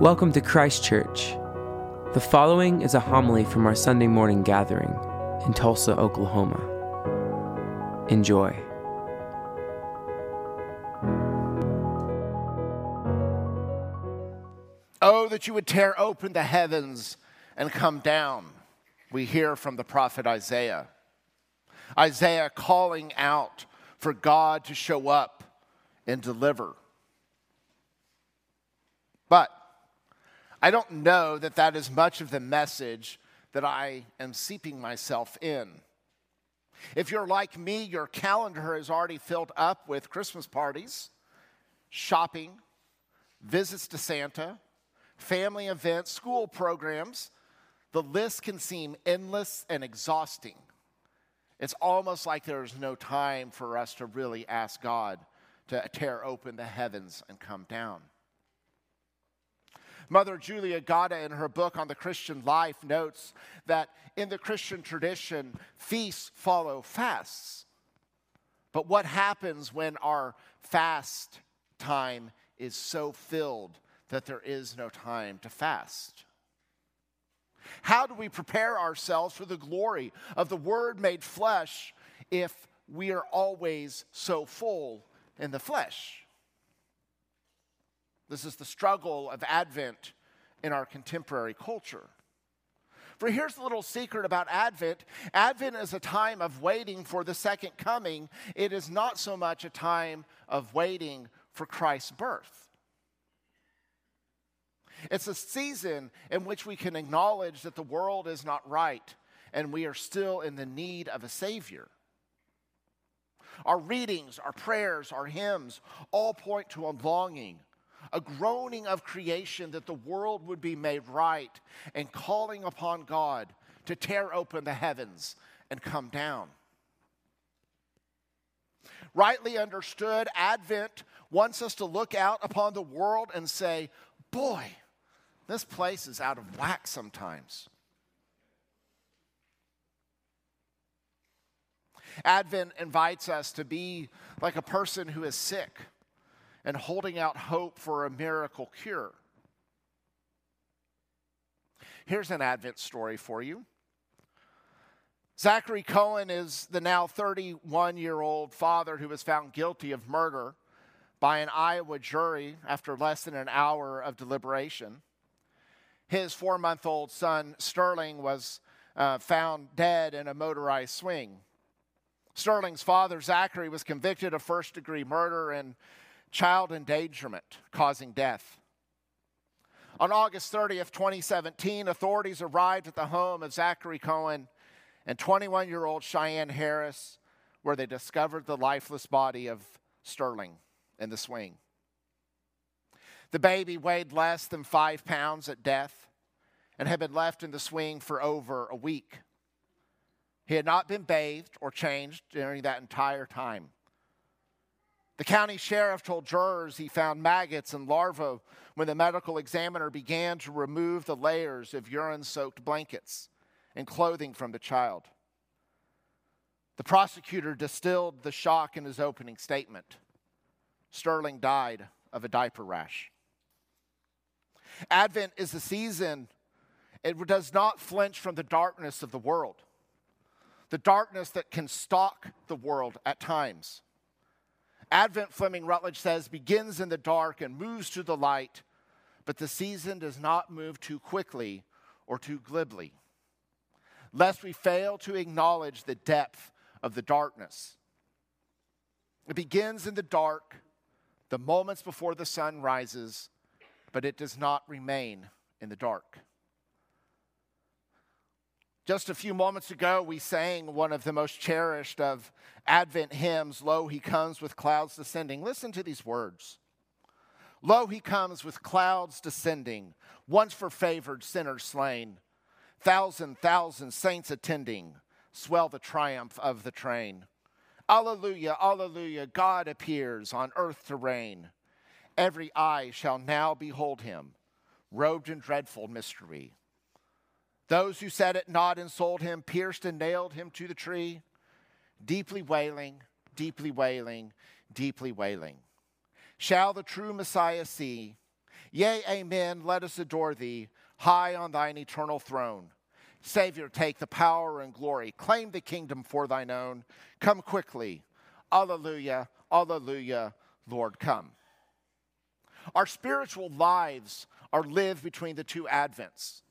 Welcome to Christ Church. The following is a homily from our Sunday morning gathering in Tulsa, Oklahoma. Enjoy. Oh, that you would tear open the heavens and come down, we hear from the prophet Isaiah. Isaiah calling out for God to show up and deliver. But I don't know that that is much of the message that I am seeping myself in. If you're like me, your calendar is already filled up with Christmas parties, shopping, visits to Santa, family events, school programs. The list can seem endless and exhausting. It's almost like there's no time for us to really ask God to tear open the heavens and come down. Mother Julia Gatta, in her book on the Christian life, notes that in the Christian tradition, feasts follow fasts. But what happens when our fast time is so filled that there is no time to fast? How do we prepare ourselves for the glory of the Word made flesh if we are always so full in the flesh? This is the struggle of Advent in our contemporary culture. For here's a little secret about Advent Advent is a time of waiting for the second coming, it is not so much a time of waiting for Christ's birth. It's a season in which we can acknowledge that the world is not right and we are still in the need of a Savior. Our readings, our prayers, our hymns all point to a longing a groaning of creation that the world would be made right, and calling upon God to tear open the heavens and come down. Rightly understood, Advent wants us to look out upon the world and say, Boy, this place is out of whack sometimes. Advent invites us to be like a person who is sick and holding out hope for a miracle cure. Here's an Advent story for you. Zachary Koehn is the now 31 year old father who was found guilty of murder by an Iowa jury after less than an hour of deliberation. His four month old son, Sterling, was uh, found dead in a motorized swing. Sterling's father, Zachary, was convicted of first degree murder and child endangerment causing death. On August 30th, 2017, authorities arrived at the home of Zachary Koehn and 21 year old Cheyenne Harris, where they discovered the lifeless body of Sterling in the swing. The baby weighed less than five pounds at death and had been left in the swing for over a week. He had not been bathed or changed during that entire time. The county sheriff told jurors he found maggots and larvae when the medical examiner began to remove the layers of urine soaked blankets and clothing from the child. The prosecutor distilled the shock in his opening statement. Sterling died of a diaper rash. Advent is a season, it does not flinch from the darkness of the world, the darkness that can stalk the world at times. Advent, Fleming Rutledge says, begins in the dark and moves to the light, but the season does not move too quickly or too glibly, lest we fail to acknowledge the depth of the darkness. It begins in the dark, the moments before the sun rises, but it does not remain in the dark. Just a few moments ago, we sang one of the most cherished of Advent hymns, Lo, He Comes with Clouds Descending. Listen to these words Lo, He comes with clouds descending, once for favored sinners slain. Thousand, thousand saints attending, swell the triumph of the train. Alleluia, alleluia, God appears on earth to reign. Every eye shall now behold him, robed in dreadful mystery. Those who set it not and sold him, pierced and nailed him to the tree, deeply wailing, deeply wailing, deeply wailing. Shall the true Messiah see? Yea, amen. Let us adore thee, high on thine eternal throne. Savior, take the power and glory. Claim the kingdom for thine own. Come quickly. Alleluia, alleluia, Lord, come. Our spiritual lives are lived between the two Advents.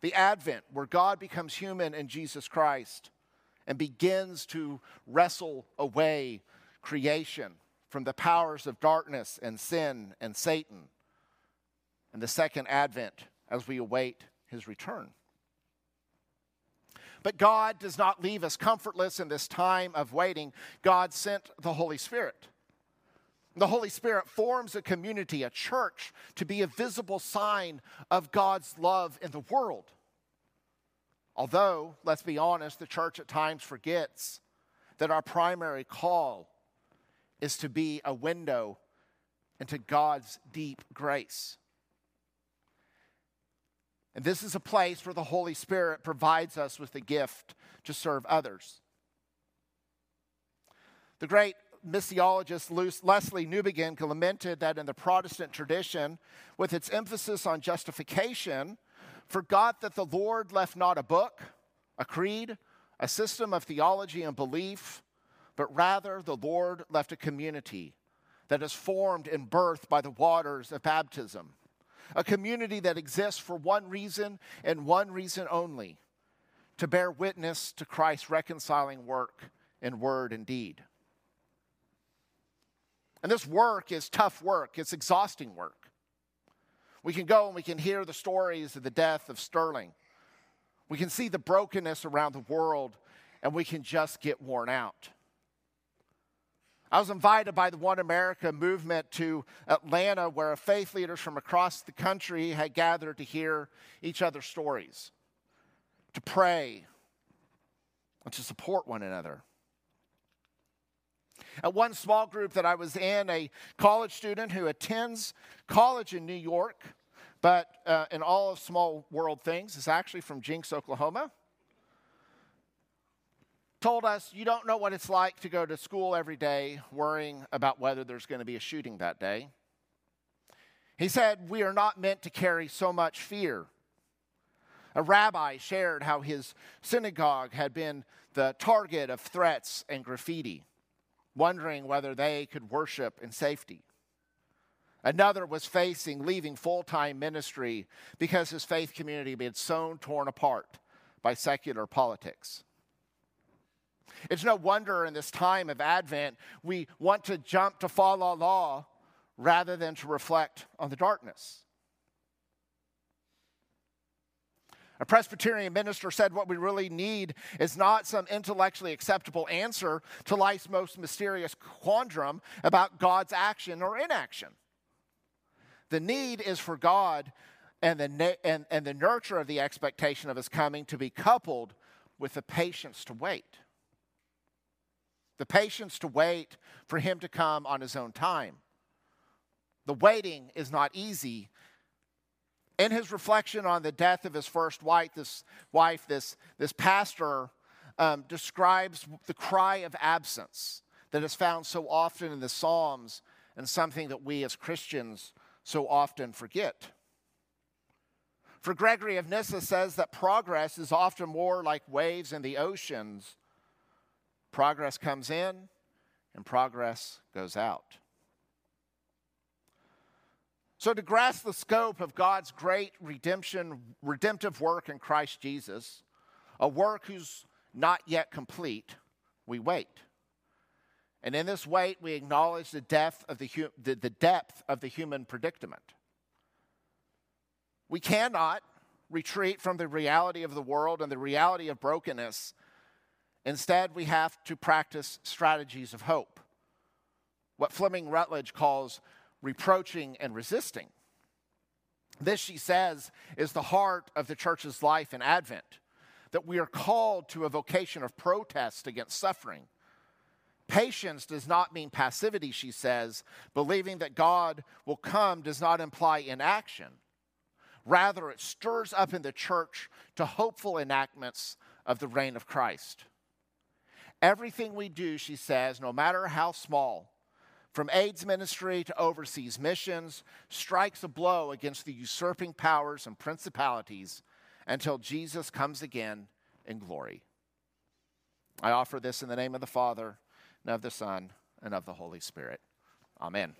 The Advent, where God becomes human in Jesus Christ and begins to wrestle away creation from the powers of darkness and sin and Satan. And the second Advent, as we await his return. But God does not leave us comfortless in this time of waiting. God sent the Holy Spirit. The Holy Spirit forms a community, a church, to be a visible sign of God's love in the world. Although, let's be honest, the church at times forgets that our primary call is to be a window into God's deep grace. And this is a place where the Holy Spirit provides us with the gift to serve others. The great missiologist Lesslie Newbigin lamented that in the Protestant tradition, with its emphasis on justification, forgot that the Lord left not a book, a creed, a system of theology and belief, but rather the Lord left a community that is formed and birthed by the waters of baptism a community that exists for one reason and one reason only to bear witness to Christ's reconciling work in word and deed. And this work is tough work, it's exhausting work. We can go and we can hear the stories of the death of Sterling. We can see the brokenness around the world, and we can just get worn out. I was invited by the One America movement to Atlanta, where faith leaders from across the country had gathered to hear each other's stories, to pray, and to support one another. At one small group that I was in, a college student who attends college in New York, but uh, in all of small world things, is actually from Jenks, Oklahoma told us, You don't know what it's like to go to school every day worrying about whether there's going to be a shooting that day. He said, We are not meant to carry so much fear. A rabbi shared how his synagogue had been the target of threats and graffiti, wondering whether they could worship in safety. Another was facing leaving full time ministry because his faith community had been so torn apart by secular politics. It's no wonder in this time of Advent we want to jump to fa la la rather than to reflect on the darkness. A Presbyterian minister said what we really need is not some intellectually acceptable answer to life's most mysterious quandrum about God's action or inaction. The need is for God and the, and, and the nurture of the expectation of his coming to be coupled with the patience to wait the patience to wait for him to come on his own time. The waiting is not easy. In his reflection on the death of his first wife, this wife, this, this pastor um, describes the cry of absence that is found so often in the Psalms and something that we as Christians so often forget. For Gregory of Nyssa says that progress is often more like waves in the oceans Progress comes in and progress goes out. So, to grasp the scope of God's great redemption, redemptive work in Christ Jesus, a work who's not yet complete, we wait. And in this wait, we acknowledge the depth of the, the, the depth of the human predicament. We cannot retreat from the reality of the world and the reality of brokenness Instead, we have to practice strategies of hope, what Fleming Rutledge calls reproaching and resisting. This, she says, is the heart of the church's life in Advent, that we are called to a vocation of protest against suffering. Patience does not mean passivity, she says. Believing that God will come does not imply inaction. Rather, it stirs up in the church to hopeful enactments of the reign of Christ. Everything we do, she says, no matter how small, from AIDS ministry to overseas missions, strikes a blow against the usurping powers and principalities until Jesus comes again in glory. I offer this in the name of the Father, and of the Son, and of the Holy Spirit. Amen.